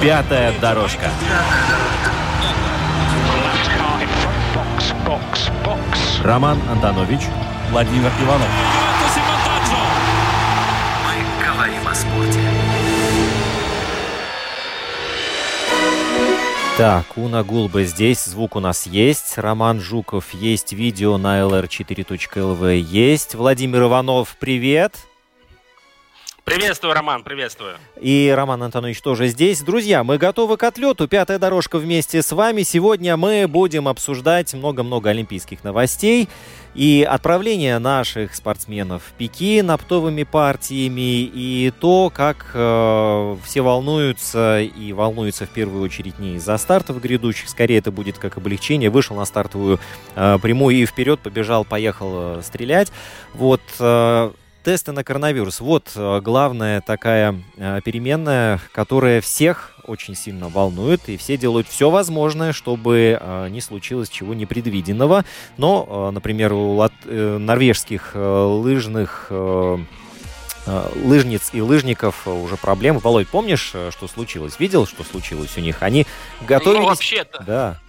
Пятая дорожка. Роман Антонович, Владимир Иванов. Мы говорим о спорте. Так, Уна Гулба здесь, звук у нас есть, Роман Жуков есть, видео на lr4.lv есть, Владимир Иванов, привет! Приветствую, Роман, приветствую. И Роман Антонович тоже здесь. Друзья, мы готовы к отлету. Пятая дорожка вместе с вами. Сегодня мы будем обсуждать много-много олимпийских новостей и отправление наших спортсменов в Пекин оптовыми партиями и то, как э, все волнуются и волнуются в первую очередь не из-за стартов грядущих, скорее это будет как облегчение. Вышел на стартовую э, прямую и вперед побежал, поехал э, стрелять. Вот э, Тесты на коронавирус. Вот э, главная такая э, переменная, которая всех очень сильно волнует, и все делают все возможное, чтобы э, не случилось чего непредвиденного. Но, например, у норвежских лыжных лыжниц и лыжников уже проблемы. Володь, помнишь, что случилось? Видел, что случилось у них? Они готовились... Ну, вообще-то. Да.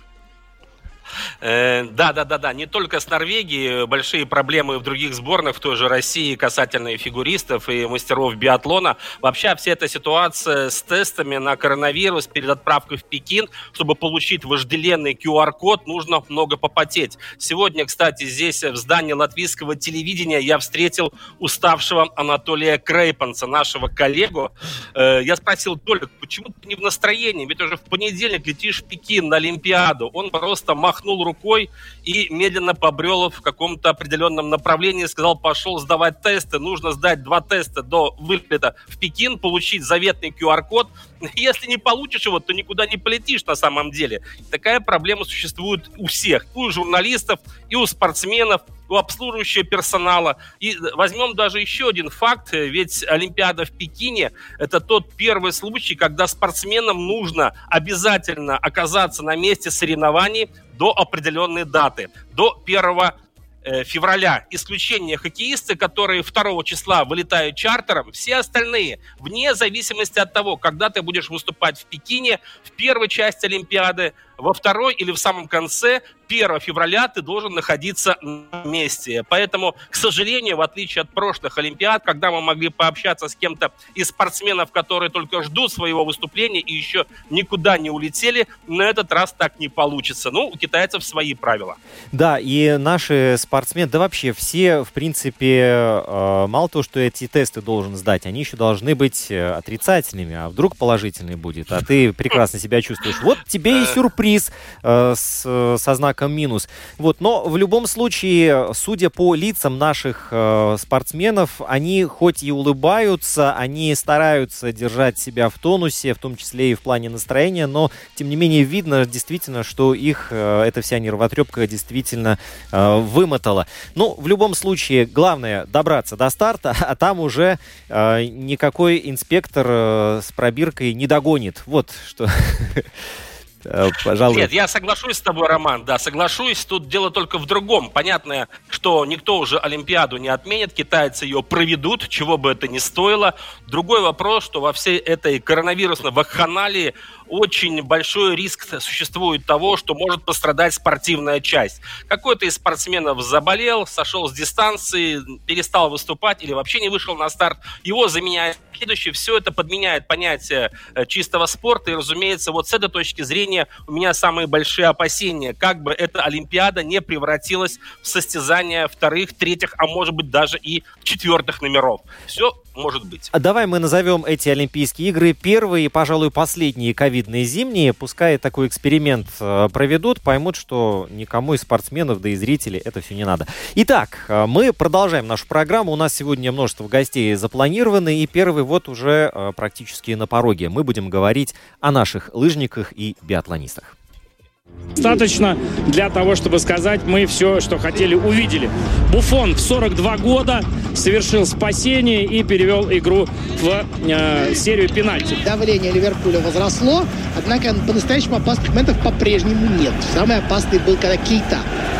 Э, да, да, да, да. Не только с Норвегией. Большие проблемы в других сборных, в той же России, касательно и фигуристов, и мастеров биатлона. Вообще вся эта ситуация с тестами на коронавирус перед отправкой в Пекин, чтобы получить вожделенный QR-код, нужно много попотеть. Сегодня, кстати, здесь в здании латвийского телевидения я встретил уставшего Анатолия Крейпанца, нашего коллегу. Э, я спросил, Толик, почему ты не в настроении? Ведь уже в понедельник летишь в Пекин на Олимпиаду. Он просто махнул махнул рукой и медленно побрел в каком-то определенном направлении, сказал, пошел сдавать тесты, нужно сдать два теста до вылета в Пекин, получить заветный QR-код. Если не получишь его, то никуда не полетишь на самом деле. Такая проблема существует у всех, у журналистов, и у спортсменов, у обслуживающего персонала. И возьмем даже еще один факт, ведь Олимпиада в Пекине – это тот первый случай, когда спортсменам нужно обязательно оказаться на месте соревнований до определенной даты, до 1 э, февраля. Исключение хоккеисты, которые 2 числа вылетают чартером, все остальные, вне зависимости от того, когда ты будешь выступать в Пекине, в первой части Олимпиады, во второй или в самом конце 1 февраля ты должен находиться на месте. Поэтому, к сожалению, в отличие от прошлых Олимпиад, когда мы могли пообщаться с кем-то из спортсменов, которые только ждут своего выступления и еще никуда не улетели, на этот раз так не получится. Ну, у китайцев свои правила. Да, и наши спортсмены, да вообще все, в принципе, э, мало того, что эти тесты должен сдать, они еще должны быть э, отрицательными, а вдруг положительный будет, а ты прекрасно себя чувствуешь. Вот тебе и сюрприз приз э, с, э, со знаком минус. Вот, но в любом случае, судя по лицам наших э, спортсменов, они хоть и улыбаются, они стараются держать себя в тонусе, в том числе и в плане настроения, но тем не менее видно действительно, что их э, эта вся нервотрепка действительно э, вымотала. Ну, в любом случае, главное добраться до старта, а там уже э, никакой инспектор э, с пробиркой не догонит. Вот что пожалуй. Нет, я соглашусь с тобой, Роман, да, соглашусь. Тут дело только в другом. Понятно, что никто уже Олимпиаду не отменит, китайцы ее проведут, чего бы это ни стоило. Другой вопрос, что во всей этой коронавирусной вакханалии очень большой риск существует того, что может пострадать спортивная часть. Какой-то из спортсменов заболел, сошел с дистанции, перестал выступать или вообще не вышел на старт. Его заменяет следующий. Все это подменяет понятие э, чистого спорта. И, разумеется, вот с этой точки зрения у меня самые большие опасения. Как бы эта Олимпиада не превратилась в состязание вторых, третьих, а может быть даже и четвертых номеров. Все может быть. А давай мы назовем эти Олимпийские игры первые пожалуй, последние ковид ковидные зимние, пускай такой эксперимент э, проведут, поймут, что никому из спортсменов, да и зрителей это все не надо. Итак, э, мы продолжаем нашу программу. У нас сегодня множество гостей запланированы, и первый вот уже э, практически на пороге. Мы будем говорить о наших лыжниках и биатлонистах. Достаточно для того, чтобы сказать, мы все, что хотели, увидели. Буфон в 42 года совершил спасение и перевел игру в э, серию пенальти. Давление Ливерпуля возросло, однако по-настоящему опасных моментов по-прежнему нет. Самый опасный был, когда Кейта,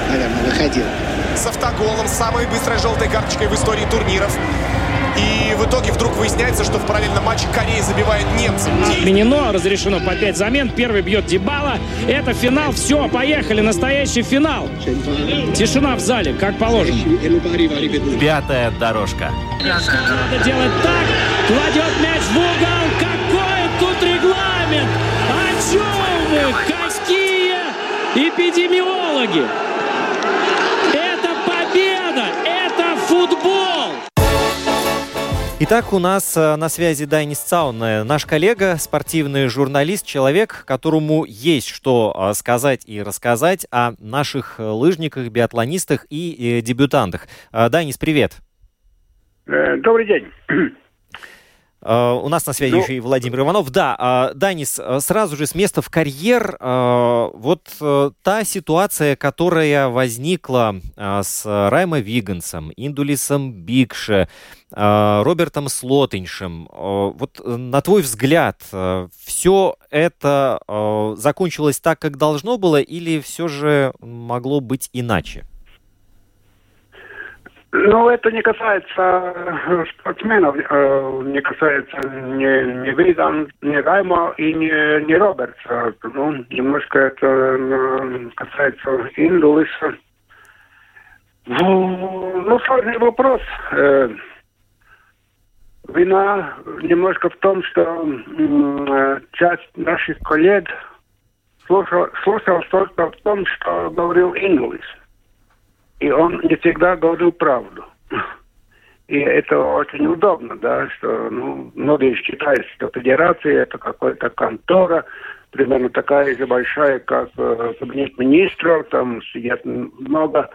наверное, выходил. С автоголом, самой быстрой желтой карточкой в истории турниров. И в итоге вдруг выясняется, что в параллельном матче Корея забивает немцев. Отменено, разрешено по 5 замен. Первый бьет Дебала. Это финал. Все, поехали. Настоящий финал. Тишина в зале, как положено. Пятая дорожка. Надо делать так. Кладет мяч в угол. Какой тут регламент? О чем вы? Какие эпидемиологи? Итак, у нас э, на связи Дайнис Цаун, э, наш коллега, спортивный журналист, человек, которому есть что э, сказать и рассказать о наших лыжниках, биатлонистах и дебютантах. Дайнис, привет. Добрый день. Uh, у нас на связи ну, еще и Владимир Иванов. Да, uh, Данис, сразу же с места в карьер. Uh, вот та ситуация, которая возникла с Раймо Вигансом, Индулисом Бикше, Робертом Слотиншем. Вот на твой взгляд, все это закончилось так, как должно было, или все же могло быть иначе? Ну, это не касается э, спортсменов, э, не касается ни, ни Виган, ни Райма и ни, ни Робертса. Ну, немножко это э, касается Индулиса. Ну, ну, сложный вопрос. Вина немножко в том, что часть наших коллег слушал, слушал только в том, что говорил Индулис. И он не всегда говорил правду. И это очень удобно, да, что ну, многие считают, что федерация это какая-то контора, примерно такая же большая, как э, кабинет министров, там сидят много,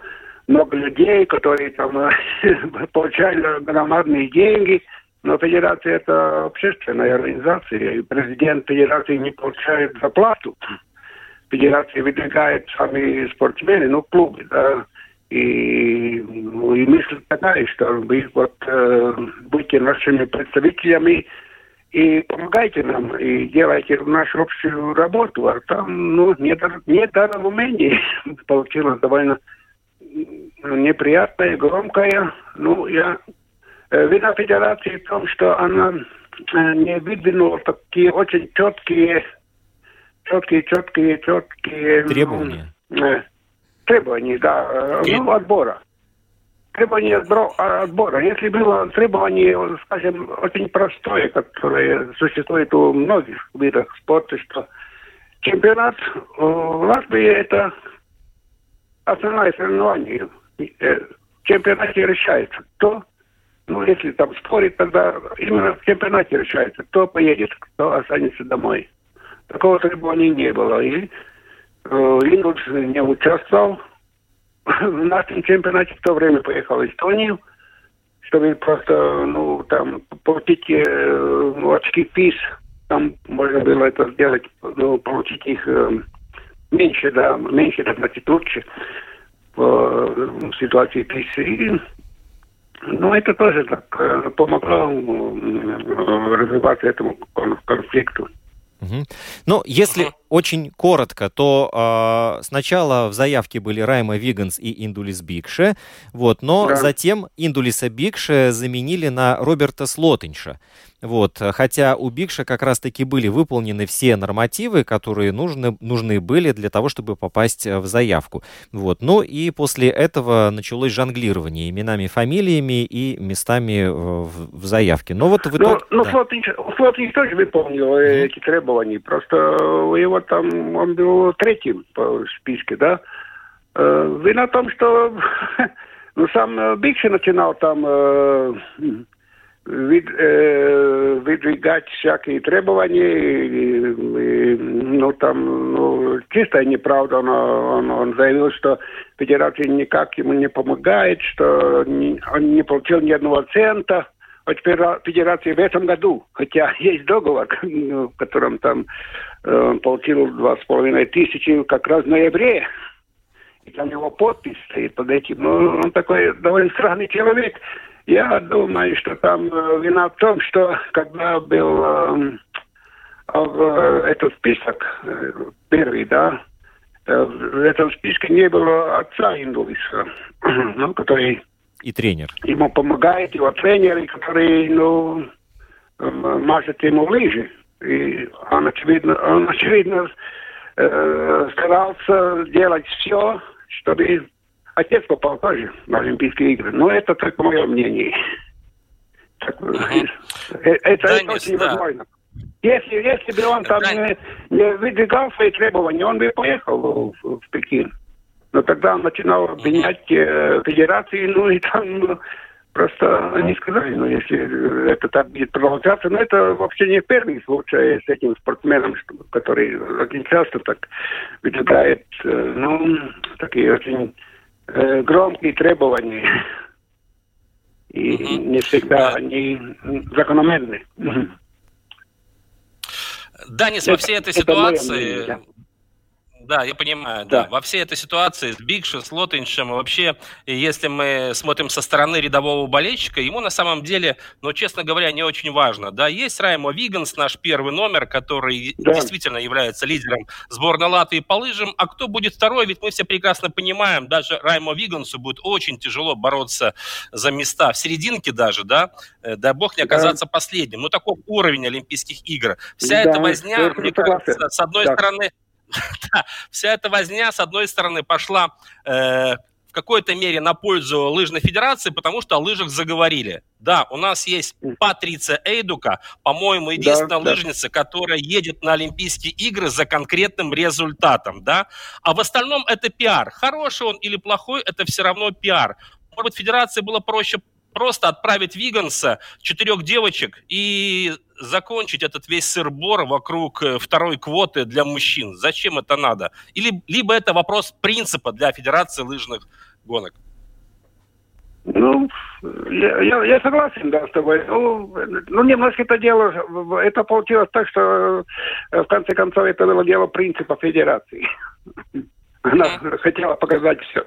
много людей, которые там э, получали громадные деньги, но федерация это общественная организация, и президент федерации не получает зарплату. Федерация выдвигает сами спортсмены, ну, клубы, да, и, ну, и мысль такая, что вы вот э, будьте нашими представителями и помогайте нам, и делайте нашу общую работу. А там, ну, недоразумение получилось довольно неприятное, громкое. Ну, я э, вина Федерации в том, что она э, не выдвинула такие очень четкие, четкие, четкие, четкие... Требования. Ну, требований, да, ну, отбора. Требование отбора. Если было требование, скажем, очень простое, которое существует у многих видов спорта, что чемпионат в Латвии это основное соревнование. Э, в чемпионате решается, кто, ну, если там спорит, тогда именно в чемпионате решается, кто поедет, кто останется домой. Такого требования не было. И Э, не участвовал в нашем чемпионате. В то время поехал в Эстонию, чтобы просто, ну, там, получить э, очки ПИС. Там можно было это сделать, ну, получить их э, меньше, да, меньше, да, значит, лучше по э, ситуации ПИС. И, ну, это тоже так э, помогло э, развиваться этому конфликту. Угу. Ну, если очень коротко, то э, сначала в заявке были Райма Виганс и Индулис Бикше, вот, но да. затем Индулиса Бикше заменили на Роберта Слотинша. Вот, хотя у Бикша как раз-таки были выполнены все нормативы, которые нужны, нужны были для того, чтобы попасть в заявку. Вот, ну и после этого началось жонглирование именами, фамилиями и местами в, в заявке. Но вот в итоге... Ну, ну да. Слотинч, Слотинч тоже выполнил mm-hmm. эти требования, просто его там, он был третьим по списке, да. Э, вина в том, что ну, сам Бикши начинал там вид, э, выдвигать всякие требования, и, и, ну там, ну, чистая неправда, он, он, он заявил, что федерация никак ему не помогает, что не, он не получил ни одного цента от федерации в этом году, хотя есть договор, в котором там э, он получил два с половиной тысячи как раз в ноябре, и там его подпись стоит под этим. Ну, он такой довольно странный человек. Я думаю, что там э, вина в том, что когда был э, э, этот список э, первый, да, в этом списке не было отца Индуиса, ну, который... И тренер. Ему помогает, его тренер, который, ну, мажет ему лыжи. И он, очевидно, он, очевидно э, старался делать все, чтобы Отец попал тоже на Олимпийские игры. Но это только мое мнение. Так, угу. Это, да, это очень да. невозможно. Если, если бы он там да. не, не выдвигал свои требования, он бы поехал в, в Пекин. Но тогда он начинал обвинять э, федерации, ну и там ну, просто они сказали, ну если это так будет продолжаться, но это вообще не первый случай с этим спортсменом, который очень часто так выдвигает, э, ну, такие очень э, громкие требования. И угу. не всегда они закономерны. Данис, во всей этой ситуации да, я понимаю, да. да. Во всей этой ситуации с Бигшем, с Лотиншем, вообще, если мы смотрим со стороны рядового болельщика, ему на самом деле, ну, честно говоря, не очень важно. Да, есть Раймо Виганс, наш первый номер, который да. действительно является лидером сборной Латвии по лыжам. А кто будет второй? Ведь мы все прекрасно понимаем, даже Раймо Вигансу будет очень тяжело бороться за места в серединке даже, да, э, дай бог не оказаться да. последним. Ну, такой уровень Олимпийских игр. Вся да, эта возня, мне кажется, с одной да. стороны, да, вся эта возня, с одной стороны, пошла э, в какой-то мере на пользу лыжной федерации, потому что о лыжах заговорили. Да, у нас есть Патриция Эйдука, по-моему, единственная да, лыжница, да. которая едет на Олимпийские игры за конкретным результатом, да. А в остальном это пиар. Хороший он или плохой, это все равно пиар. Может быть, федерации было проще просто отправить Виганса, четырех девочек, и закончить этот весь сыр-бор вокруг э, второй квоты для мужчин. Зачем это надо? Или, либо это вопрос принципа для Федерации лыжных гонок? Ну, я, я, я согласен, да, с тобой. Ну, ну, немножко это дело, это получилось так, что э, в конце концов это было дело принципа федерации. Она хотела показать все,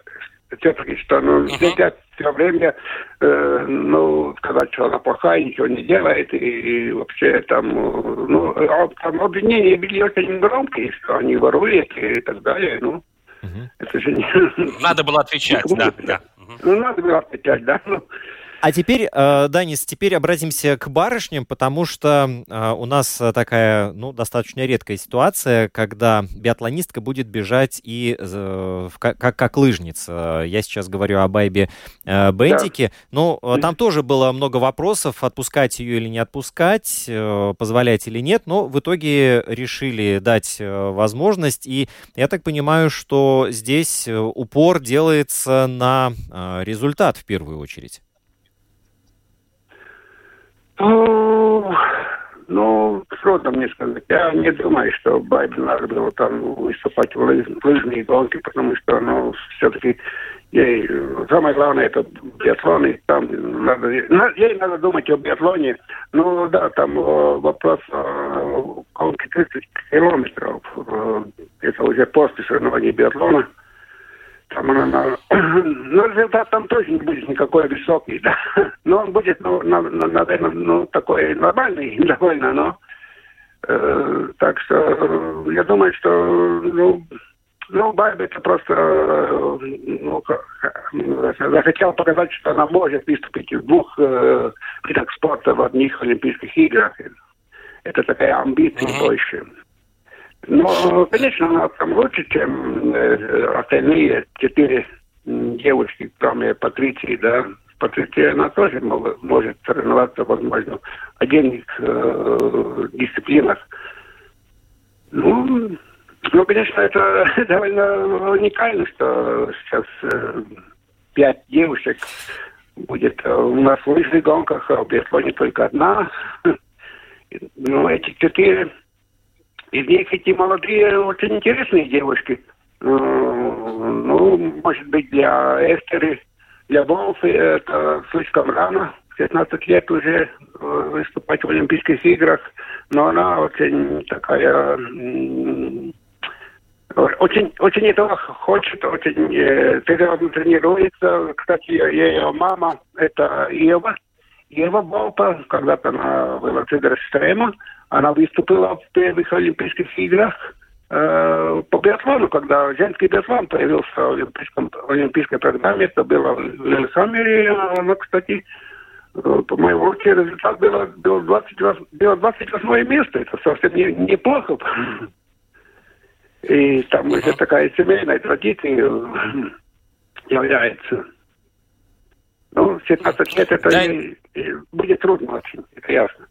все-таки, что ну, uh-huh. нельзя все время э, ну, сказать, что она плохая, ничего не делает, и, и вообще там, ну, а, там обвинения были очень громкие, что они воруют и так далее, ну. Uh-huh. Это же не... Надо было отвечать, да, да. Ну, надо было отвечать, да. А теперь, э, Данис, теперь обратимся к барышням, потому что э, у нас такая, ну, достаточно редкая ситуация, когда биатлонистка будет бежать и э, как, как лыжница. Я сейчас говорю о Байбе Бендике. Да. Ну, там тоже было много вопросов, отпускать ее или не отпускать, позволять или нет, но в итоге решили дать возможность. И я так понимаю, что здесь упор делается на результат в первую очередь. Ну, ну, трудно мне сказать. Я не думаю, что Байден надо было там выступать в лыжные гонки, потому что, ну, все-таки ей самое главное это биатлон, и там надо, ей надо думать о биатлоне. Ну, да, там вопрос о гонке 30 километров. Это уже после соревнований биатлона. Там, она, ну, результат там тоже не будет никакой высокий, да. Но он будет, ну, на, на, наверное, ну, такой нормальный, довольно, но... Э, так что э, я думаю, что, ну, ну, Барби это просто э, ну, захотел показать, что она может выступить в двух э, видах спорта в одних Олимпийских играх. Это такая амбиция mm-hmm. больше. Ну, конечно, она там лучше, чем э, остальные четыре девушки, кроме Патриции, да. Патриция, она тоже может соревноваться, возможно, в отдельных э, дисциплинах. Ну, ну, конечно, это довольно уникально, что сейчас э, пять девушек будет э, у нас в лыжных гонках, а в биатлоне только одна. Ну, эти четыре, из них эти молодые, очень интересные девушки. Ну, может быть, для Эстеры, для Волфы это слишком рано. 16 лет уже выступать в Олимпийских играх. Но она очень такая очень, очень этого хочет, очень э, тренируется. Кстати, ее мама, это Ева. Ева Болпа, когда-то она была Цидерстрема, она выступила в первых Олимпийских играх э, по биатлону, когда женский биатлон появился в олимпийском, олимпийской программе, это было в Лиллехаммере, она, кстати, э, по моему результат было, было, 20, было 28 место, это совсем не, неплохо. И там уже такая семейная традиция э, является. Ну, 17 лет это да. не, будет трудно очень, это ясно.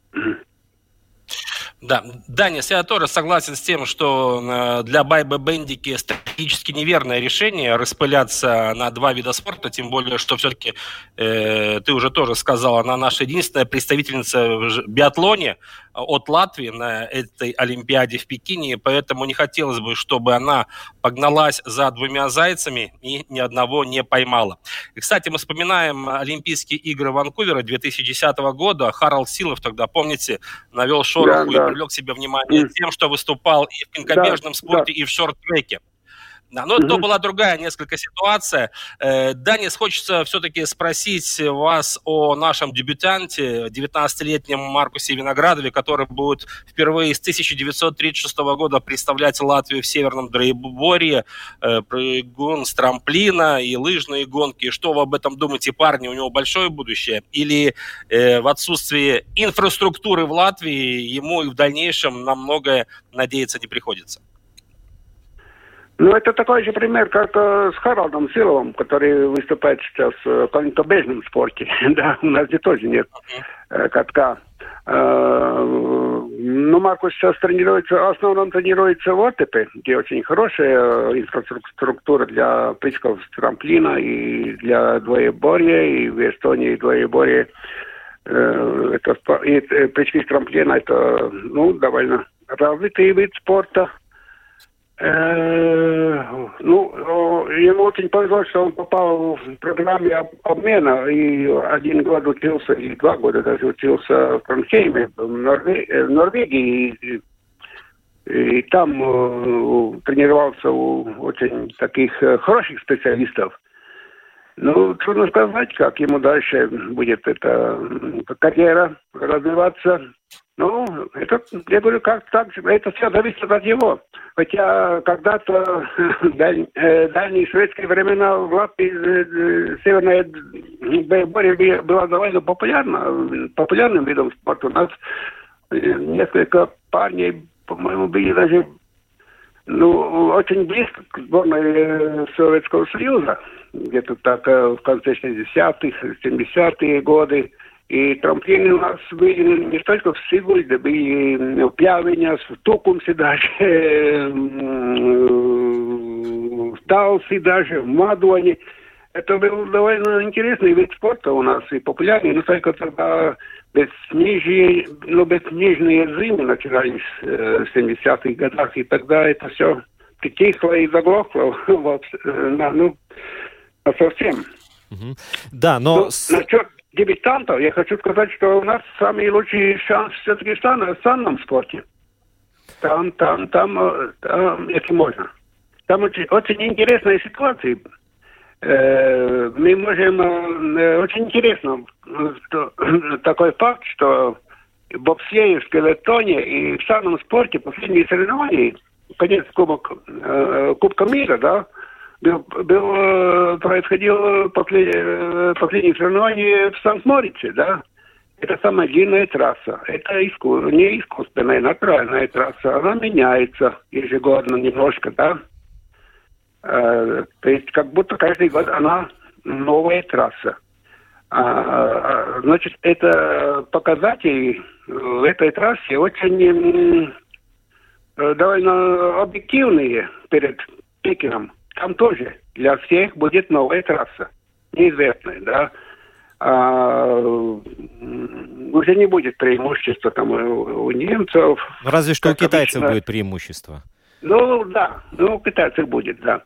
Да, Данис, я тоже согласен с тем, что э, для Байбы Бендики стратегически неверное решение распыляться на два вида спорта, тем более, что все-таки э, ты уже тоже сказал, она наша единственная представительница в биатлоне, от Латвии на этой Олимпиаде в Пекине, поэтому не хотелось бы, чтобы она погналась за двумя зайцами и ни одного не поймала. И, кстати, мы вспоминаем Олимпийские игры Ванкувера 2010 года. Харалд Силов тогда, помните, навел шороху да, да. и привлек к себе внимание тем, что выступал и в конькобежном да, спорте, да. и в шорт-треке. Да, но mm-hmm. то была другая несколько ситуация. Э, Данис, хочется все-таки спросить вас о нашем дебютанте, 19-летнем Маркусе Виноградове, который будет впервые с 1936 года представлять Латвию в Северном Дрейборье, э, прыгун с трамплина и лыжные гонки. Что вы об этом думаете, парни? У него большое будущее? Или э, в отсутствии инфраструктуры в Латвии ему и в дальнейшем на многое надеяться не приходится? Ну, это такой же пример, как э, с Харалдом Силовым, который выступает сейчас в конькобежном спорте. да, у нас здесь тоже нет э, катка. Э, ну, Маркус сейчас тренируется, в основном тренируется в Отепе, где очень хорошая инфраструктура для прыжков с трамплина и для двоеборья, и в Эстонии двоеборье. Это, и прыжки с трамплина, это, ну, довольно развитый вид спорта. Э, ну, ему очень повезло, что он попал в программе обмена, и один год учился, и два года даже учился в Тронхейме, в, Норве- э, в Норвегии, и, и там э, тренировался у очень таких хороших специалистов. Ну, трудно сказать, как ему дальше будет эта карьера развиваться. Ну, это, я говорю, как так, это все зависит от него. Хотя когда-то даль, э, дальние шведские времена в Латвии э, э, северная борьба была довольно популярна, популярным видом спорта. У нас несколько парней, по-моему, были даже ну, очень близко к сборной Советского Союза. Где-то так в конце 60-х, 70-е годы. И трамплины у нас были не только в Сигульде, были в Пļāviņās, в Тукумсе даже, в Талси даже, в Мадоне. Это был довольно интересный вид спорта у нас и популярный, но только тогда бесснежные, ну, бесснежные зимы начинались э, в 70-х годах, и тогда это все притихло и заглохло вот, э, на, ну, совсем. Да, но... Ну, насчет, дебютантов, я хочу сказать, что у нас самый лучший шанс все-таки в санном спорте. Там, там, там, э, там, если можно. Там очень, очень интересная ситуация. Э, мы можем, э, очень интересно, что, такой факт, что в боксе, в скелетоне и в санном спорте последние соревнования, конец кубок, Кубка мира, да, был, был, э, происходило после, э, последнее соревнование в Санкт-Морице, да. Это самая длинная трасса. Это иску, не искусственная, натуральная трасса. Она меняется ежегодно немножко, да. Э, то есть как будто каждый год она новая трасса. А, а значит, это показатели в этой трассе очень довольно объективные перед Пекином там тоже для всех будет новая трасса, неизвестная, да. а, уже не будет преимущества там у, у немцев. Разве что у китайцев обычно. будет преимущество. Ну, да, ну, у китайцев будет, да.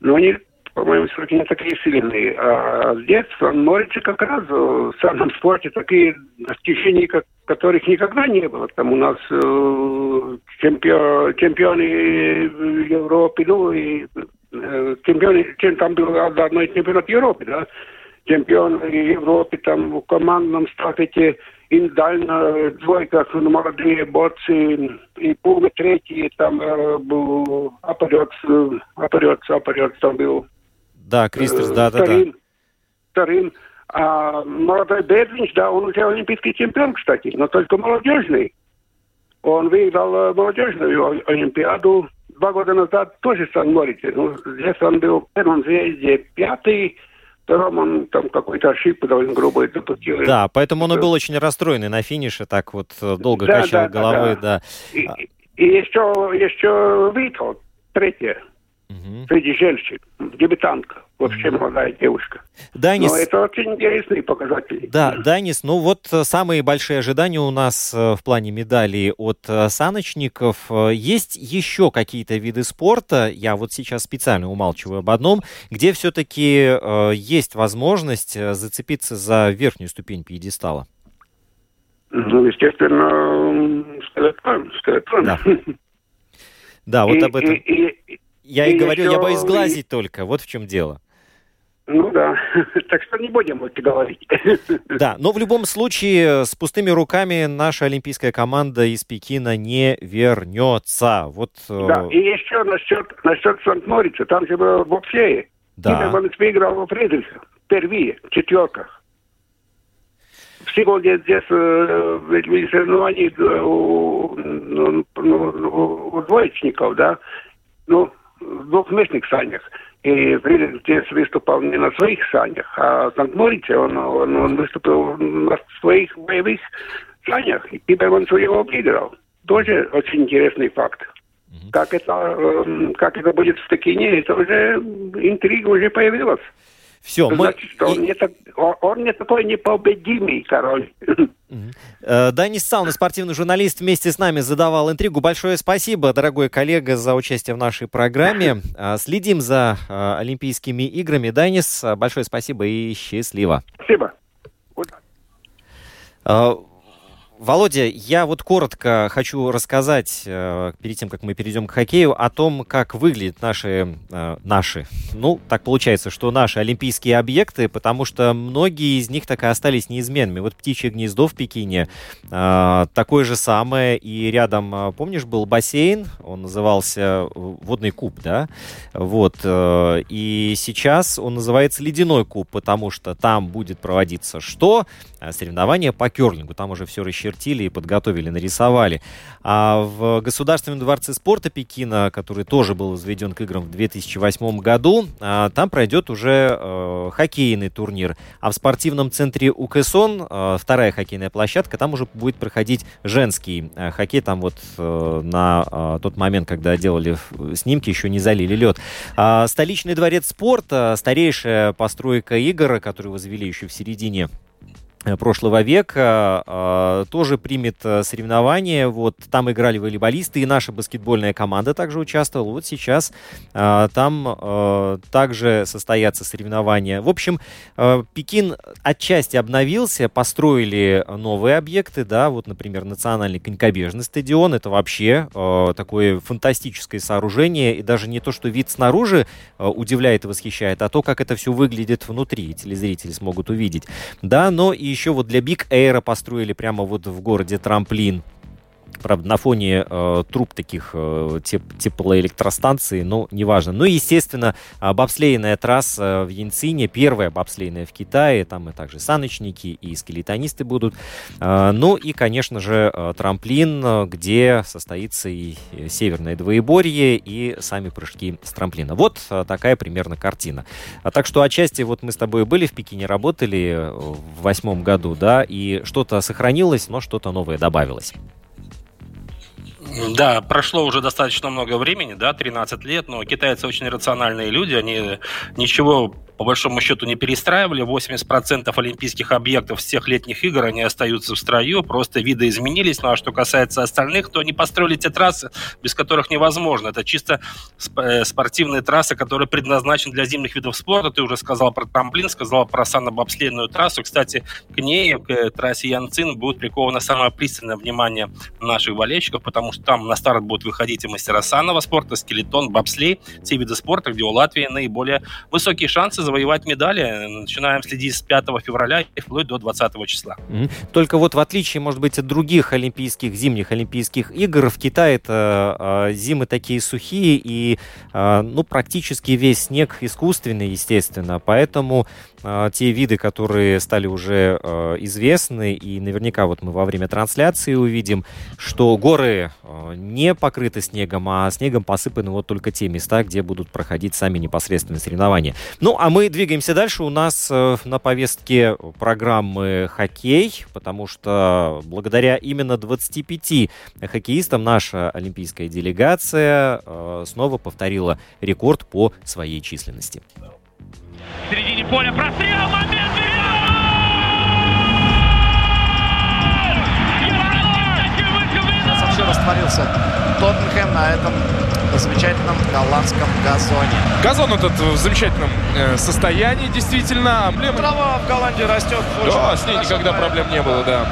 Но они, по-моему, все-таки не такие сильные. А здесь, в как раз в самом спорте такие достижения, как, которых никогда не было. Там у нас э, чемпион, чемпионы Европы, ну, и э, чемпионы, чем там был одной чемпионат Европы, да, чемпион Европы там в командном статусе индивидуально двойка молодые борцы и полный третий там э, был Апарец, Апарец, Апарец там был. Да, Кристос, да, да, да. Вторым. А молодой Бедринч, да, он уже олимпийский чемпион, кстати, но только молодежный. Он выиграл э, молодежную олимпиаду два года назад тоже в Сан-Морице. Ну, здесь он был в первом звезде пятый, втором он там какой-то ошибку довольно грубой допустил. Да, поэтому он и был очень расстроенный на финише, так вот э, долго да, качал да, головой, да. да. И, и еще, еще Витл, третье, угу. среди женщин, дебютантка вообще молодая девушка. Данис... Но это очень интересные показатели. Да, Данис, ну вот э, самые большие ожидания у нас э, в плане медалей от э, саночников. Есть еще какие-то виды спорта, я вот сейчас специально умалчиваю об одном, где все-таки есть возможность зацепиться за верхнюю ступень пьедестала? Ну, естественно, скелетон. скелетон. Да. Да, вот и, об этом. И, и, я и, и говорю, я боюсь глазить только, вот в чем дело. Ну да, так что не будем вот говорить. Да, но в любом случае с пустыми руками наша олимпийская команда из Пекина не вернется. Вот, э, да, и еще насчет, насчет Сант-Морица, там же было в боксее. Да. Тиммерманс выиграл в Фридрихе, впервые, в четверках. Всего здесь, э, соревнований э, у, ну, ну, у двоечников, да, ну, двухместных санях. И Фридрих выступал не на своих санях, а в Санкт-Морице он, он, он выступил на своих боевых санях. И Киберман его выиграл. Тоже очень интересный факт. Как это, эм, как это будет в Пекине, это уже интрига уже появилась. Все, мы... Значит, он, не так, он не такой непобедимый король. Э, Данис Сауна, спортивный журналист, вместе с нами задавал интригу. Большое спасибо, дорогой коллега, за участие в нашей программе. Э, следим за э, Олимпийскими играми. Данис, большое спасибо и счастливо. Спасибо. Володя, я вот коротко хочу рассказать, э, перед тем, как мы перейдем к хоккею, о том, как выглядят наши, э, наши, ну, так получается, что наши олимпийские объекты, потому что многие из них так и остались неизменными. Вот птичье гнездо в Пекине, э, такое же самое, и рядом, помнишь, был бассейн, он назывался водный куб, да, вот, и сейчас он называется ледяной куб, потому что там будет проводиться что? Соревнования по керлингу, там уже все рассчитано начертили и подготовили, нарисовали. А в Государственном дворце спорта Пекина, который тоже был возведен к играм в 2008 году, а, там пройдет уже э, хоккейный турнир. А в спортивном центре УКСОН, э, вторая хоккейная площадка, там уже будет проходить женский э, хоккей. Там вот на тот момент, когда делали снимки, еще не залили лед. А столичный дворец спорта, старейшая постройка игр, которую возвели еще в середине Э, прошлого века э, тоже примет э, соревнования. Вот там играли волейболисты, и наша баскетбольная команда также участвовала. Вот сейчас э, там э, также состоятся соревнования. В общем, э, Пекин отчасти обновился, построили новые объекты, да, вот, например, национальный конькобежный стадион. Это вообще э, такое фантастическое сооружение, и даже не то, что вид снаружи э, удивляет и восхищает, а то, как это все выглядит внутри, телезрители смогут увидеть. Да, но и еще вот для Big Air построили прямо вот в городе трамплин. Правда, на фоне э, труб таких э, теп теплоэлектростанций, но неважно. Ну и, естественно, э, бобслейная трасса в Янцине, первая бобслейная в Китае, там и также саночники и скелетонисты будут. Э, ну и, конечно же, э, трамплин, где состоится и северное двоеборье, и сами прыжки с трамплина. Вот э, такая примерно картина. А так что отчасти вот мы с тобой были в Пекине, работали в восьмом году, да, и что-то сохранилось, но что-то новое добавилось. Да, прошло уже достаточно много времени, да, 13 лет, но китайцы очень рациональные люди, они ничего по большому счету не перестраивали. 80% олимпийских объектов всех летних игр, они остаются в строю, просто виды изменились. Ну а что касается остальных, то они построили те трассы, без которых невозможно. Это чисто э, спортивные трассы, которые предназначены для зимних видов спорта. Ты уже сказал про трамплин, сказал про санобобслейную трассу. Кстати, к ней, к трассе Янцин, будет приковано самое пристальное внимание наших болельщиков, потому что там на старт будут выходить и мастера санного спорта, скелетон, бобслей, те виды спорта, где у Латвии наиболее высокие шансы завоевать медали. Начинаем следить с 5 февраля и вплоть до 20 числа. Только вот в отличие, может быть, от других олимпийских, зимних олимпийских игр, в Китае это э, зимы такие сухие и э, ну, практически весь снег искусственный, естественно. Поэтому те виды, которые стали уже э, известны, и наверняка вот мы во время трансляции увидим, что горы э, не покрыты снегом, а снегом посыпаны вот только те места, где будут проходить сами непосредственно соревнования. Ну, а мы двигаемся дальше. У нас э, на повестке программы хоккей, потому что благодаря именно 25 хоккеистам наша олимпийская делегация э, снова повторила рекорд по своей численности. В середине поля прострел, момент, Совсем растворился Тоттенхэм на этом замечательном голландском газоне. Газон этот в замечательном э, состоянии, действительно. Эмблема... Трава в Голландии растет. Да, с ней никогда проблем не было, да.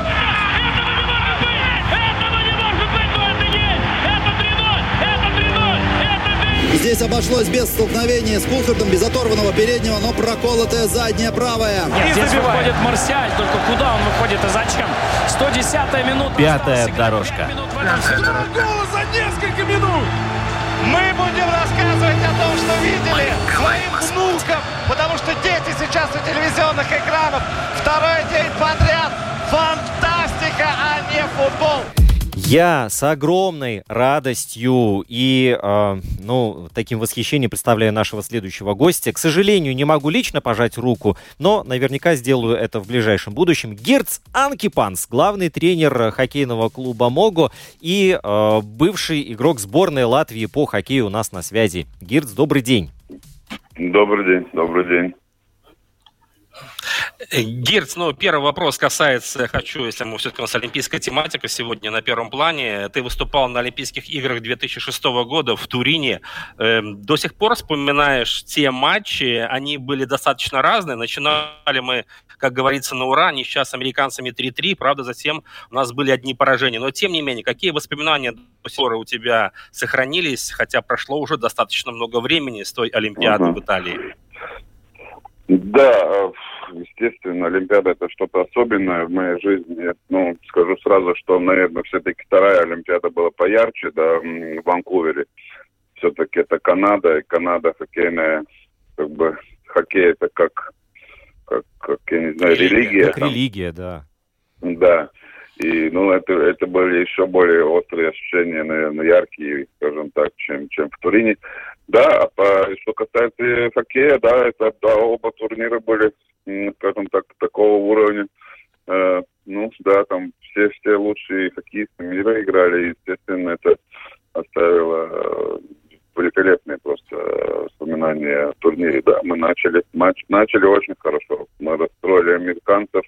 Здесь обошлось без столкновения с Кулхардом, без оторванного переднего, но проколотая задняя правая. Нет, здесь выходит Марсиаль, только куда он выходит и зачем? 110 минута. Пятая дорожка. Два гола за несколько минут! Мы будем рассказывать о том, что видели своим внукам, потому что дети сейчас у телевизионных экранов. Второй день подряд. Фантастика, а не футбол. Я с огромной радостью и, э, ну, таким восхищением представляю нашего следующего гостя. К сожалению, не могу лично пожать руку, но наверняка сделаю это в ближайшем будущем. Герц Анкипанс, главный тренер хоккейного клуба Мого и э, бывший игрок сборной Латвии по хоккею у нас на связи. Герц, добрый день. Добрый день, добрый день. Герц, ну, первый вопрос касается, хочу, если мы все-таки у нас олимпийская тематика сегодня на первом плане. Ты выступал на Олимпийских играх 2006 года в Турине. Эм, до сих пор вспоминаешь те матчи, они были достаточно разные. Начинали мы, как говорится, на ура, не сейчас американцами 3-3, правда, затем у нас были одни поражения. Но, тем не менее, какие воспоминания до сих пор у тебя сохранились, хотя прошло уже достаточно много времени с той Олимпиады uh-huh. в Италии? Да, естественно, Олимпиада это что-то особенное в моей жизни. Ну, скажу сразу, что, наверное, все-таки вторая Олимпиада была поярче, да, в Ванкувере. Все-таки это Канада, и Канада хоккейная, как бы, хоккей это как, как, как я не знаю, религия. Как там. религия, да. Да. И, ну, это, это были еще более острые ощущения, наверное, яркие, скажем так, чем, чем в Турине. Да, а что касается хоккея, да, это да, оба турнира были, скажем так, такого уровня. Э, ну, да, там все, все лучшие хоккеисты мира играли, и, естественно, это оставило э, великолепные просто воспоминания о турнире. Да, мы начали матч, начали очень хорошо. Мы расстроили американцев,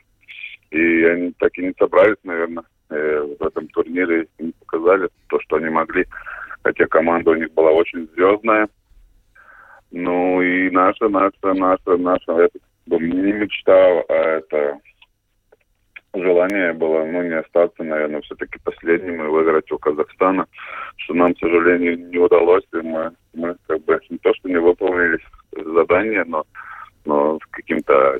и они так и не собрались, наверное, э, в этом турнире, и не показали то, что они могли хотя команда у них была очень звездная. Ну и наша, наша, наша, наша, это не мечта, а это желание было, ну, не остаться, наверное, все-таки последним и выиграть у Казахстана, что нам, к сожалению, не удалось, и мы, мы как бы не то, что не выполнили задание, но, но с каким-то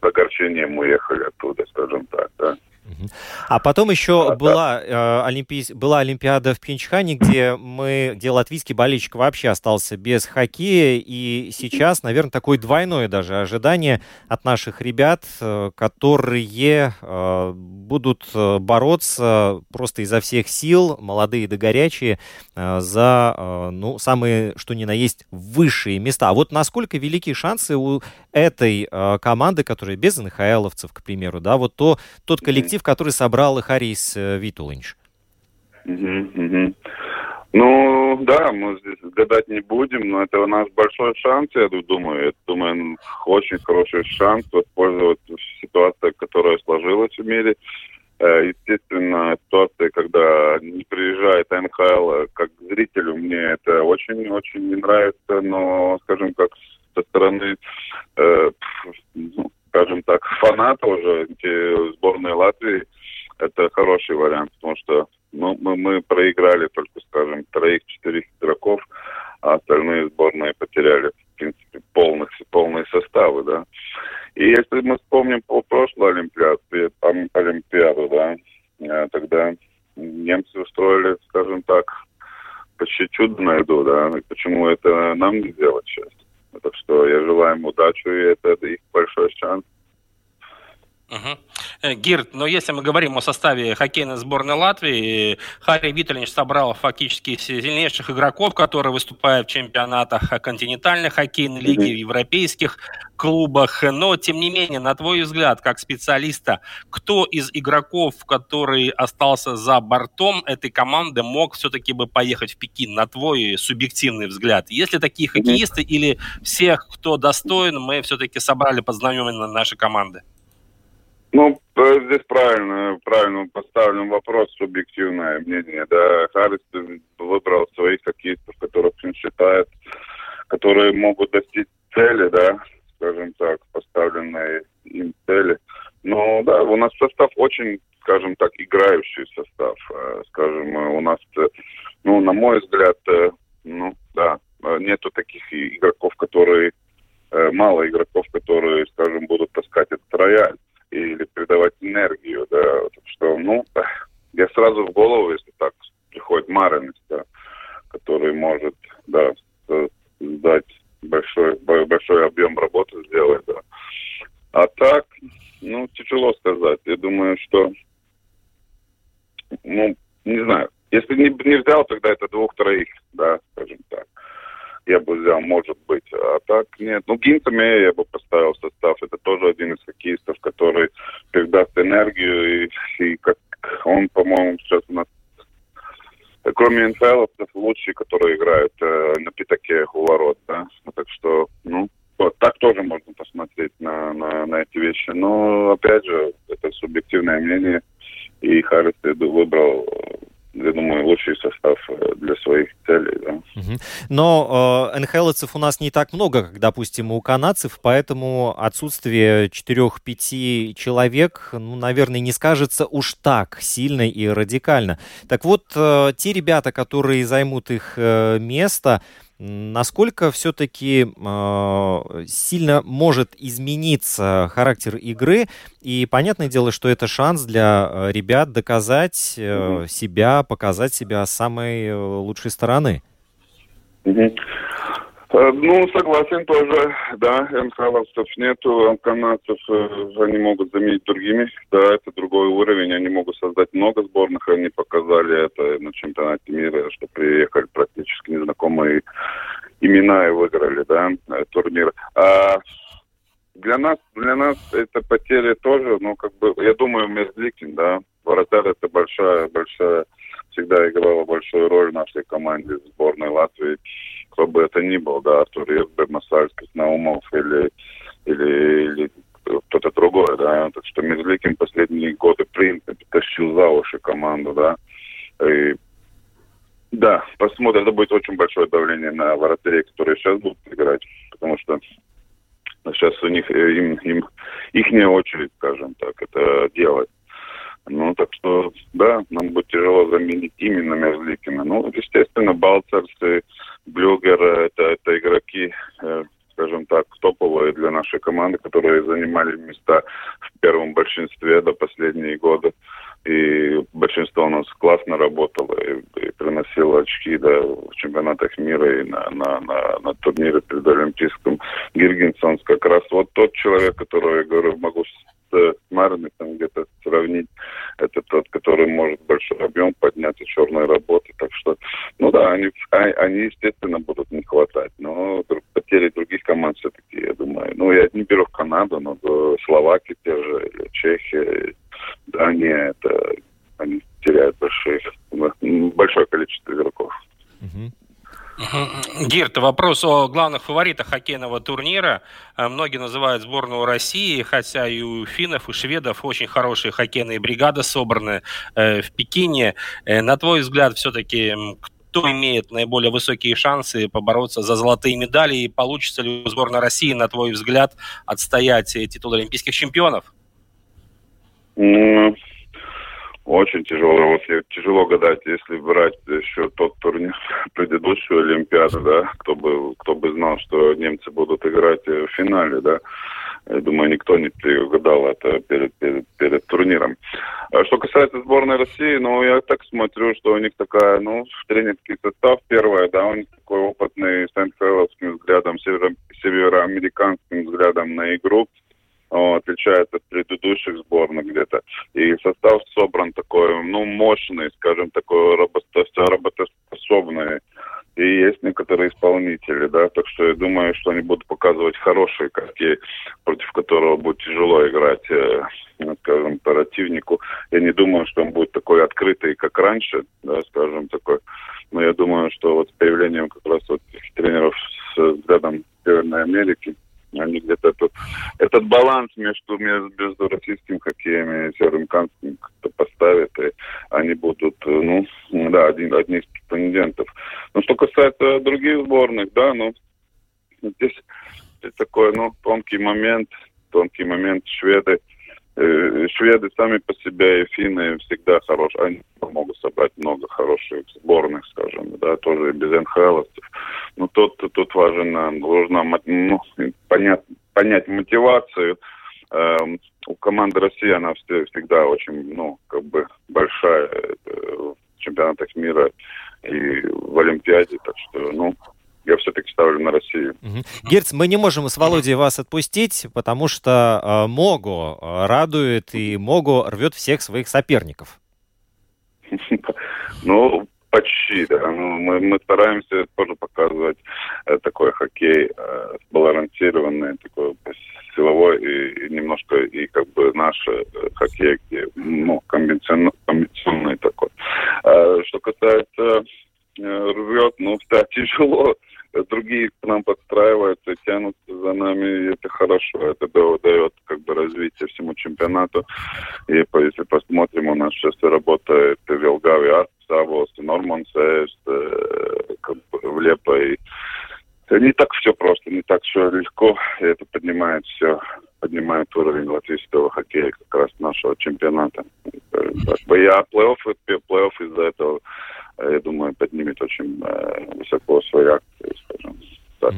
огорчением уехали оттуда, скажем так, да. А потом еще а, была, да. э, олимпи... была Олимпиада в Пхенчхане, где мы, где латвийский болельщик вообще остался без хоккея. И сейчас, наверное, такое двойное даже ожидание от наших ребят, э, которые э, будут э, бороться просто изо всех сил, молодые да горячие, э, за э, ну, самые, что ни на есть, высшие места. А вот насколько велики шансы у этой э, команды, которая без НХЛовцев, к примеру, да, вот то, тот коллектив, который собрал Харис э, Витулинч? Ну, да, мы здесь гадать не будем, но это наш большой шанс, я думаю. Я думаю, очень хороший шанс воспользоваться ситуацией, которая сложилась в мире. Э, естественно, ситуация, когда не приезжает НХЛ, как зрителю мне это очень-очень не нравится, но, скажем, как со стороны, э, ну, скажем так, фаната уже сборной Латвии, это хороший вариант, потому что ну, мы, мы проиграли только, скажем, троих-четырех игроков, а остальные сборные потеряли, в принципе, полных, полные составы, да. И если мы вспомним по прошлой Олимпиаде, Олимпиаду, да, э, тогда немцы устроили, скажем так, почти чудо на да, почему это нам не сделать сейчас. Так что я желаю им удачи, и это, их большой шанс. Угу. Гирт, но если мы говорим о составе хоккейной сборной Латвии, Харри Витальевич собрал фактически сильнейших игроков, которые выступают в чемпионатах континентальной хоккейной лиги, в европейских клубах. Но, тем не менее, на твой взгляд, как специалиста, кто из игроков, который остался за бортом этой команды, мог все-таки бы поехать в Пекин, на твой субъективный взгляд? Есть ли такие хоккеисты или всех, кто достоин, мы все-таки собрали под знаменами нашей команды? Ну, э, здесь правильно, правильно поставлен вопрос, субъективное мнение. Да, Харрис выбрал своих хоккеистов, которых он считает, которые могут достичь цели, да, скажем так, поставленной им цели. Но да, у нас состав очень, скажем так, играющий состав. Э, скажем, э, у нас, ну, на мой взгляд, ну, да, нету таких игроков, которые, мало игроков, которые, скажем, будут таскать этот рояль или передавать энергию, да, что, ну, я сразу в голову, если так приходит Маринец, да, который может, да, дать большой, большой объем работы сделать, да. А так, ну, тяжело сказать. Я думаю, что, ну, не знаю, если не, не взял, тогда это двух-троих, да, скажем так я бы взял, может быть. А так нет. Ну, Гинтаме я бы поставил в состав. Это тоже один из хоккеистов, который передаст энергию. И, и как он, по-моему, сейчас у нас кроме НФЛ, это лучший, который играет э, на пятаке у ворот, да. Так что, ну, вот, так тоже можно посмотреть на, на, на эти вещи. Но, опять же, это субъективное мнение. И Харрис выбрал я думаю, лучший состав э, для своих целей. Да. Но э, НХЛовцев у нас не так много, как, допустим, у канадцев, поэтому отсутствие 4-5 человек, ну, наверное, не скажется уж так сильно и радикально. Так вот, э, те ребята, которые займут их э, место, Насколько все-таки э, сильно может измениться характер игры? И понятное дело, что это шанс для э, ребят доказать э, себя, показать себя с самой лучшей стороны. Э, ну, согласен тоже, да, МХЛовцев нету, канадцев, э, они могут заменить другими, да, это другой уровень, они могут создать много сборных, они показали это на чемпионате мира, что приехали практически незнакомые имена и выиграли, да, э, турнир. А для нас, для нас это потеря тоже, ну, как бы, я думаю, Мезликин, да, вратарь это большая, большая, всегда играла большую роль в нашей команде сборной Латвии. Кто бы это ни был, да, Артур Ирбер, Масальский, Наумов или, или, или кто-то другой, да, так что Мезликин последние годы, в принципе, тащил за уши команду, да, и да, посмотрим, это будет очень большое давление на вратарей, которые сейчас будут играть, потому что сейчас у них, э, им, им их не очередь, скажем так, это делать. Ну, так что, да, нам будет тяжело заменить именно Мерзликина. Ну, естественно, Балцерс и Блюгер это, это игроки, э, скажем так, топовые для нашей команды, которые занимали места в первом большинстве до последние годы. И большинство у нас классно работало и, и приносило очки да, в чемпионатах мира и на, на, на, на турнире перед Олимпийским. Гиргенсон как раз вот тот человек, который, я говорю, могу с Марником где-то сравнить. Это тот, который может большой объем поднять и черной работы. Так что, ну да, они, а, они естественно, будут не хватать. Но потери других команд все-таки, я думаю. Ну, я не беру в Канаду, но Словакия те же, или Чехия, Дания, это они теряют больших Гирт, вопрос о главных фаворитах хоккейного турнира. Э, многие называют сборную России, хотя и у финнов, и шведов очень хорошие хоккейные бригады собраны э, в Пекине. Э, на твой взгляд, все-таки кто имеет наиболее высокие шансы побороться за золотые медали? И получится ли у сборной России, на твой взгляд, отстоять титул олимпийских чемпионов? Очень тяжело. Вот тяжело гадать, если брать еще тот турнир, предыдущую Олимпиаду, да, кто бы, кто бы знал, что немцы будут играть в финале, да. Я думаю, никто не предугадал это перед, перед, перед турниром. А что касается сборной России, ну, я так смотрю, что у них такая, ну, тренерский состав первое, да, у них такой опытный с взглядом, северо- североамериканским взглядом на игру отличается от предыдущих сборных где-то. И состав собран такой, ну, мощный, скажем, такой работоспособный. И есть некоторые исполнители, да, так что я думаю, что они будут показывать хорошие хоккей, против которого будет тяжело играть, э, ну, скажем, противнику. Я не думаю, что он будет такой открытый, как раньше, да, скажем, такой. Но я думаю, что вот с появлением как раз вот тренеров с взглядом Северной Америки, они где-то тут этот баланс между, между российским хоккеем и североамериканским как-то поставят, и они будут, ну, да, один, одни из претендентов. Но что касается других сборных, да, ну, здесь, здесь такой, ну, тонкий момент, тонкий момент шведы. Э, шведы сами по себе и финны всегда хорошие. Они могут собрать много хороших сборных, скажем, да, тоже без НХЛовцев. Но тут, тут важно, нужно ну, понять, понять мотивацию. Эм, у команды России она всегда очень, ну, как бы большая э, в чемпионатах мира и в Олимпиаде, так что, ну, я все-таки ставлю на Россию. Угу. Герц, мы не можем с Володей вас отпустить, потому что э, Могу э, радует и Могу рвет всех своих соперников. Ну, почти, да. Ну, мы, мы стараемся тоже показывать э, такой хоккей э, сбалансированный, такой силовой и, и немножко и как бы наш э, хоккей, где, ну, комбинационный, комбинационный такой. Что касается э, рвет, ну, да, тяжело другие к нам подстраиваются, тянутся за нами, и это хорошо, это дает как бы развитие всему чемпионату. И если посмотрим, у нас сейчас работает Вилгави Астсавос, Норман Сест, э, как бы в Лепой. Не так все просто, не так все легко, и это поднимает все поднимает уровень латвийского хоккея как раз нашего чемпионата. Я плей-офф, плей-офф из-за этого я думаю, поднимет очень э, высоко свои акции, скажем так.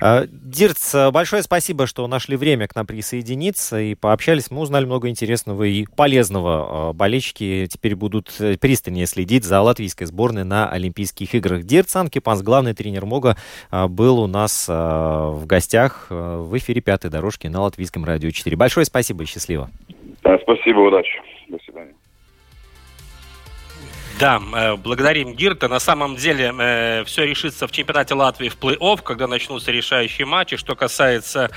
А, Дирц, большое спасибо, что нашли время к нам присоединиться и пообщались. Мы узнали много интересного и полезного. А, болельщики теперь будут э, пристальнее следить за латвийской сборной на Олимпийских играх. Дирц Анкипанс, главный тренер МОГА, а, был у нас в гостях в эфире «Пятой дорожки» на Латвийском радио 4. Большое спасибо и счастливо. Спасибо, удачи. До свидания. Да, э, благодарим Гирта. На самом деле э, все решится в чемпионате Латвии в плей-офф, когда начнутся решающие матчи. Что касается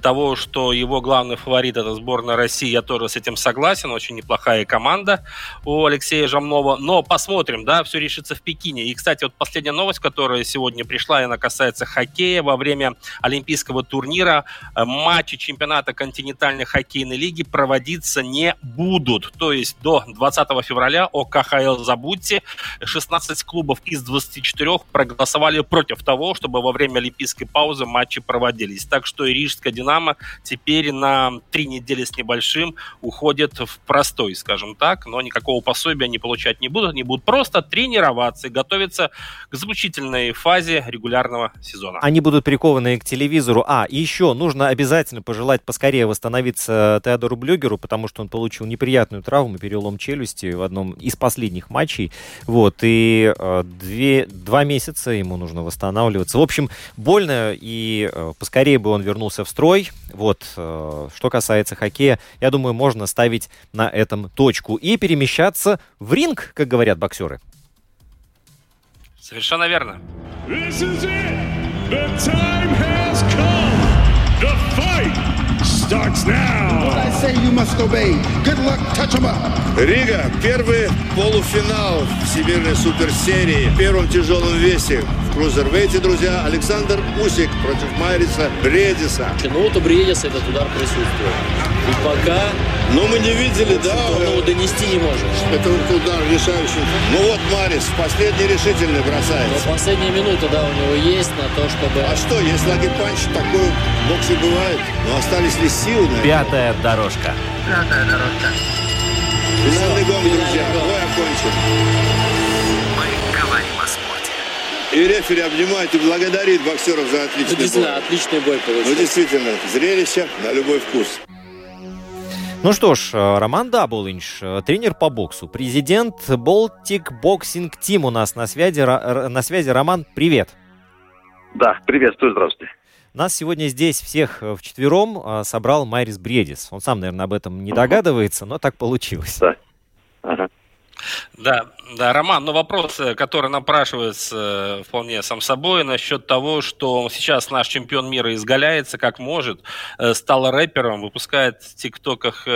того, что его главный фаворит это сборная России, я тоже с этим согласен. Очень неплохая команда у Алексея Жамнова. Но посмотрим, да, все решится в Пекине. И, кстати, вот последняя новость, которая сегодня пришла, она касается хоккея. Во время Олимпийского турнира э, матчи чемпионата континентальной хоккейной лиги проводиться не будут. То есть до 20 февраля ОКХЛ забудет Будьте. 16 клубов из 24 проголосовали против того, чтобы во время олимпийской паузы матчи проводились. Так что и Рижская «Динамо» теперь на три недели с небольшим уходит в простой, скажем так, но никакого пособия они получать не будут. Они будут просто тренироваться и готовиться к заключительной фазе регулярного сезона. Они будут прикованы к телевизору. А, еще нужно обязательно пожелать поскорее восстановиться Теодору Блюгеру, потому что он получил неприятную травму, перелом челюсти в одном из последних матчей матчей. Вот, и э, две, два месяца ему нужно восстанавливаться. В общем, больно, и э, поскорее бы он вернулся в строй. Вот, э, что касается хоккея, я думаю, можно ставить на этом точку и перемещаться в ринг, как говорят боксеры. Совершенно верно. This is it. The time has come. The fight starts now. What I say you must obey. Good luck, touch them up. Рига, первый полуфинал Всемирной суперсерии в первом тяжелом весе. крузервейте, друзья, Александр Усик против Майриса Бредиса. Ну вот у Бредиса этот удар присутствует. И пока... Ну мы не видели, да? Ну донести не можешь. Это удар решающий. Ну вот Марис последний решительный бросает. Но последняя минута, да, у него есть на то, чтобы... А что, если lucky punch такой в боксе бывает? Но остались ли Пятая дорожка. Пятая дорожка. Финальный гонг, друзья. Бой окончен. Мы говорим о спорте. И рефери обнимает и благодарит боксеров за отличный действительно, бой. отличный бой получился. Ну, действительно, зрелище на любой вкус. Ну что ж, Роман Даблинч, тренер по боксу, президент Baltic Boxing Team у нас на связи. На связи Роман, привет. Да, приветствую, здравствуйте. Нас сегодня здесь всех вчетвером собрал Майрис Бриедис. Он сам, наверное, об этом не догадывается, но так получилось. Да. Ага. Да, да, Роман, но вопрос, который напрашивается вполне сам собой насчет того, что сейчас наш чемпион мира изгаляется как может, стал рэпером, выпускает в ТикТоках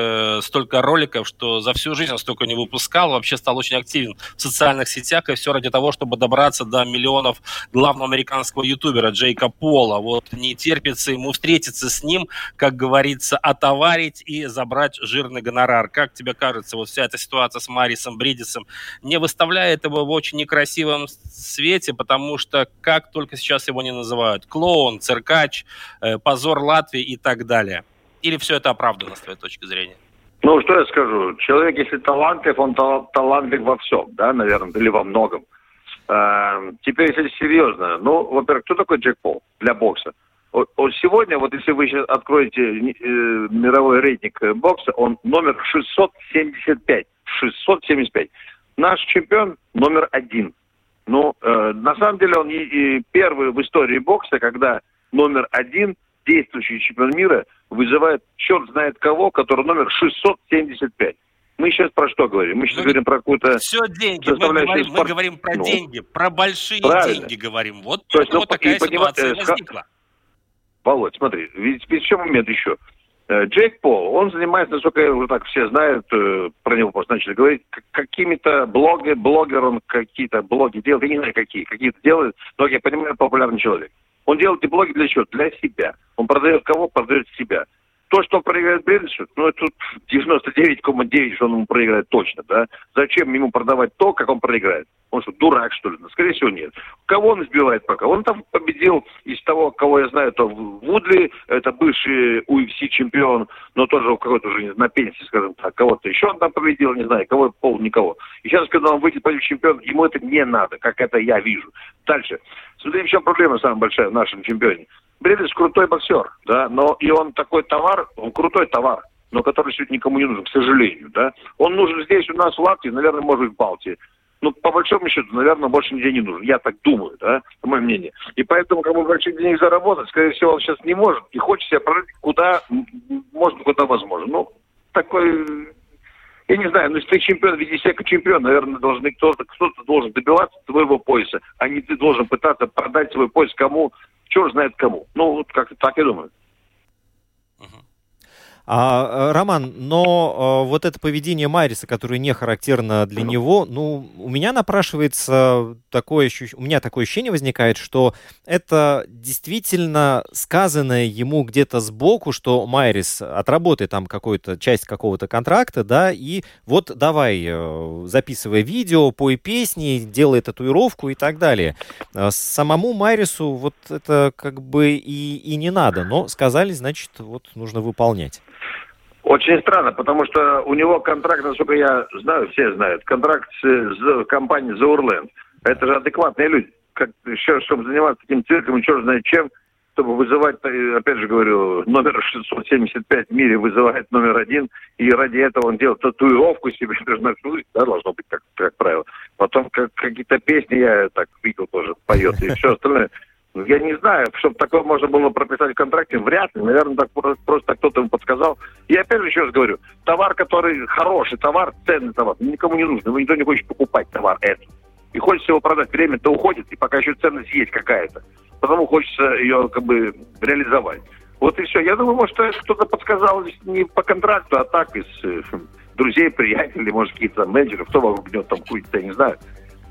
столько роликов, что за всю жизнь он столько не выпускал, вообще стал очень активен в социальных сетях, и все ради того, чтобы добраться до миллионов главного американского ютубера Джейка Пола. Вот не терпится ему встретиться с ним, как говорится, отоварить и забрать жирный гонорар. Как тебе кажется, вот вся эта ситуация с Марисом Бридисом не выставляет его в очень некрасивом свете, потому что как только сейчас его не называют, клоун, циркач, э, позор Латвии и так далее. Или все это оправдано с твоей точки зрения? Ну, что я скажу? Человек, если талантлив, он тал- талантлив во всем, да, наверное, или во многом. Э, теперь, если серьезно, ну, во-первых, кто такой Джек Пол для бокса? Сегодня, вот если вы сейчас откроете э, мировой рейтинг бокса, он номер 675. 675. Наш чемпион номер один. Ну, э, на самом деле он и, и первый в истории бокса, когда номер один, действующий чемпион мира, вызывает черт знает кого, который номер 675. Мы сейчас про что говорим? Мы сейчас ну, говорим про какую-то... Все деньги. Мы говорим, спорт... мы говорим про ну, деньги, про большие правильно. деньги говорим. Вот, То есть, ну, вот такая ситуация э, возникла. Володь, смотри, ведь, ведь еще момент еще. Джейк Пол, он занимается, насколько уже так все знают, про него просто начали говорить, какими-то блоги, блогер, он какие-то блоги делает, я не знаю какие, какие-то делает, но, я понимаю, популярный человек. Он делает эти блоги для чего? Для себя. Он продает кого? Продает себя. То, что он проиграет Бредису, ну, это 99,9, что он ему проиграет точно, да? Зачем ему продавать то, как он проиграет? Он что, дурак, что ли? Ну, скорее всего, нет. Кого он избивает пока? Он там победил из того, кого я знаю, то Вудли, это бывший UFC чемпион, но тоже какой-то уже на пенсии, скажем так, кого-то еще он там победил, не знаю, кого, пол, никого. И сейчас, когда он выйдет против чемпиона, ему это не надо, как это я вижу. Дальше. Смотри, в чем проблема самая большая в нашем чемпионе. Бредис крутой боксер, да, но и он такой товар, он крутой товар, но который сегодня никому не нужен, к сожалению, да. Он нужен здесь у нас в Латвии, наверное, может быть в Балтии. Ну, по большому счету, наверное, больше нигде не нужен. Я так думаю, да, по моему мнению. И поэтому, как бы больших денег заработать, скорее всего, он сейчас не может. И хочет себя продать куда можно, куда возможно. Ну, такой я не знаю, ну если ты чемпион, веди себя как чемпион, наверное, должен кто-то, кто-то должен добиваться твоего пояса, а не ты должен пытаться продать свой пояс кому, черт знает кому. Ну, вот как-то так я думаю. А, Роман, но вот это поведение Майриса, которое не характерно для него, ну, у меня напрашивается такое ощущение, у меня такое ощущение возникает, что это действительно сказанное ему где-то сбоку, что Майрис отработает там какую-то часть какого-то контракта, да, и вот давай, э, записывай видео, пой песни, делай татуировку и так далее. Самому Майрису вот это как бы и, и не надо, но сказали, значит, вот нужно выполнять. Очень странно, потому что у него контракт, насколько я знаю, все знают, контракт с компанией Заурленд. Это же адекватные люди. Как, еще, чтобы заниматься таким цирком, черт знает чем, чтобы вызывать, опять же говорю, номер 675 в мире вызывает номер один, и ради этого он делает татуировку себе, ну, да, должно быть, как, как правило. Потом как, какие-то песни я так видел тоже, поет, и все остальное. Я не знаю, чтобы такое можно было прописать в контракте, вряд ли. Наверное, так просто, кто-то ему подсказал. И опять же еще раз говорю, товар, который хороший товар, ценный товар, никому не нужен. Никто не хочет покупать товар этот. И хочется его продать. Время-то уходит, и пока еще ценность есть какая-то. Потому хочется ее как бы реализовать. Вот и все. Я думаю, может, кто-то подсказал не по контракту, а так из э, друзей, приятелей, может, какие-то менеджеры, кто вокруг него там курит, я не знаю.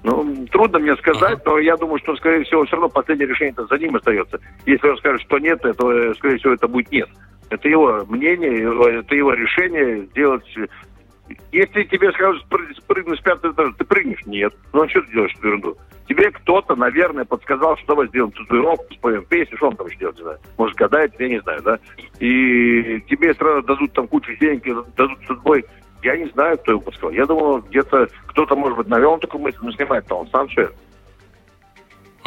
Ну, трудно мне сказать, но я думаю, что, скорее всего, все равно последнее решение -то за ним остается. Если он скажет, что нет, то, э, скорее всего, это будет нет. Это его мнение, это его решение сделать если тебе скажут спрыгнуть с пятого этажа, ты прыгнешь? Нет. Ну а что ты делаешь эту ерунду? Тебе кто-то, наверное, подсказал, что давай сделаем татуировку, споем песню, что он там еще делать, не знаю. Может, гадает, я не знаю, да? И тебе сразу дадут там кучу денег, дадут судьбой. Я не знаю, кто его подсказал. Я думал, где-то кто-то, может быть, навел такую мысль, но снимает-то он сам все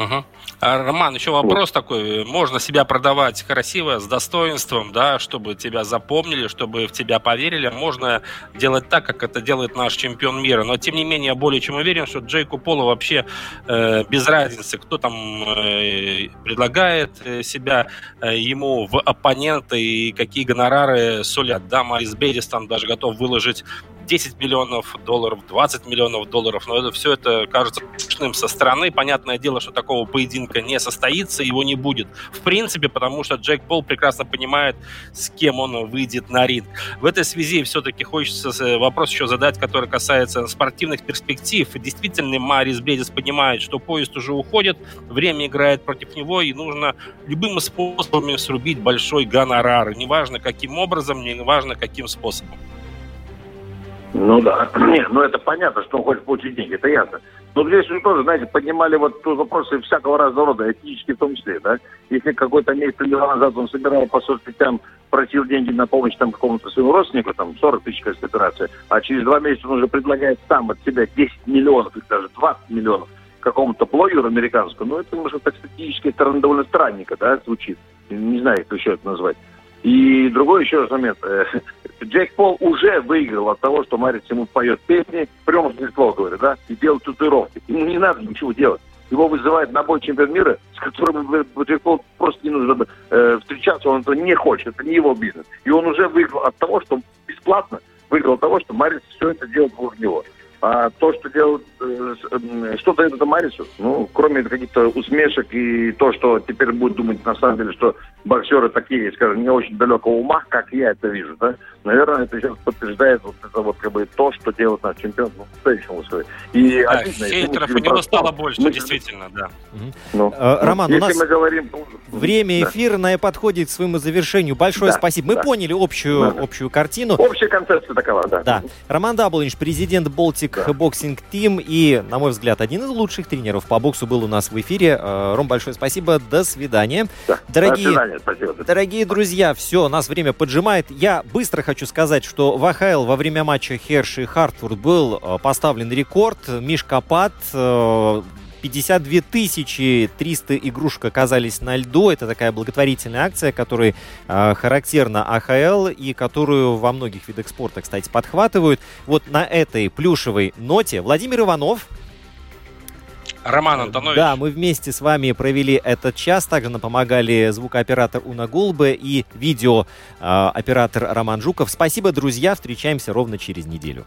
Угу. А, Роман, еще вопрос вот. такой. Можно себя продавать красиво, с достоинством, да, чтобы тебя запомнили, чтобы в тебя поверили. Можно делать так, как это делает наш чемпион мира. Но, тем не менее, я более чем уверен, что Джейку Полу вообще э, без разницы, кто там э, предлагает э, себя э, ему в оппоненты и какие гонорары сулят. Да, Марис Берис там даже готов выложить 10 миллионов долларов, 20 миллионов долларов, но это все это кажется смешным со стороны. Понятное дело, что такого поединка не состоится, его не будет. В принципе, потому что Джек Пол прекрасно понимает, с кем он выйдет на ринг. В этой связи все-таки хочется э, вопрос еще задать, который касается спортивных перспектив. Действительно, Марис Бредис понимает, что поезд уже уходит, время играет против него, и нужно любыми способами срубить большой гонорар. Неважно, каким образом, неважно, каким способом. Ну да. Нет, ну это понятно, что он хочет получить деньги, это ясно. Но здесь уже тоже, знаете, поднимали вот вопросы всякого разного рода, этнические в том числе, да. Если какой-то месяц или назад он собирал по соцсетям, просил деньги на помощь там какому-то своему родственнику, там 40 тысяч, кажется, операция, а через два месяца он уже предлагает сам от себя 10 миллионов, или даже 20 миллионов какому-то блогеру американскому, ну это, может, так статистически это довольно странненько, да, звучит. Не знаю, как еще это назвать. И другой еще момент. Э, Джек Пол уже выиграл от того, что Марис ему поет песни, прямо Рождество, говорит, да, и делает татуировки. Ему не надо ничего делать. Его вызывает на бой чемпион мира, с которым Джек Пол просто не нужно э, встречаться, он этого не хочет, это не его бизнес. И он уже выиграл от того, что бесплатно выиграл от того, что Марис все это делает вокруг него. А то, что делают, э, что дает это Марису, ну, кроме каких-то усмешек и то, что теперь будет думать на самом деле, что боксеры такие, скажем, не очень далекого ума, как я это вижу, да, наверное, это сейчас подтверждает вот это вот как бы то, что делает наш чемпион в следующем условии. И да, обидно, хейтеров у него стало больше, мы... действительно, да. Ну, э, Роман, ну, у нас мы говорим... время эфирное да. подходит к своему завершению. Большое да, спасибо. Мы да. поняли общую, да. общую картину. Общая концепция такова, да. Да. Роман Даблинч, президент Baltic да. Boxing Team и, на мой взгляд, один из лучших тренеров по боксу был у нас в эфире. Э, Ром, большое спасибо. До свидания. Да. Дорогие, До свидания. Спасибо. Дорогие друзья, все, нас время поджимает. Я быстро хочу сказать, что в АХЛ во время матча Херши и Хартфорд был э, поставлен рекорд. Мишкопад 52 тысячи 300 игрушек оказались на льду. Это такая благотворительная акция, которая э, характерна АХЛ и которую во многих видах спорта, кстати, подхватывают. Вот на этой плюшевой ноте Владимир Иванов, Роман Антонович. Да, мы вместе с вами провели этот час. Также нам помогали звукооператор Уна Гулбе и видеооператор Роман Жуков. Спасибо, друзья. Встречаемся ровно через неделю.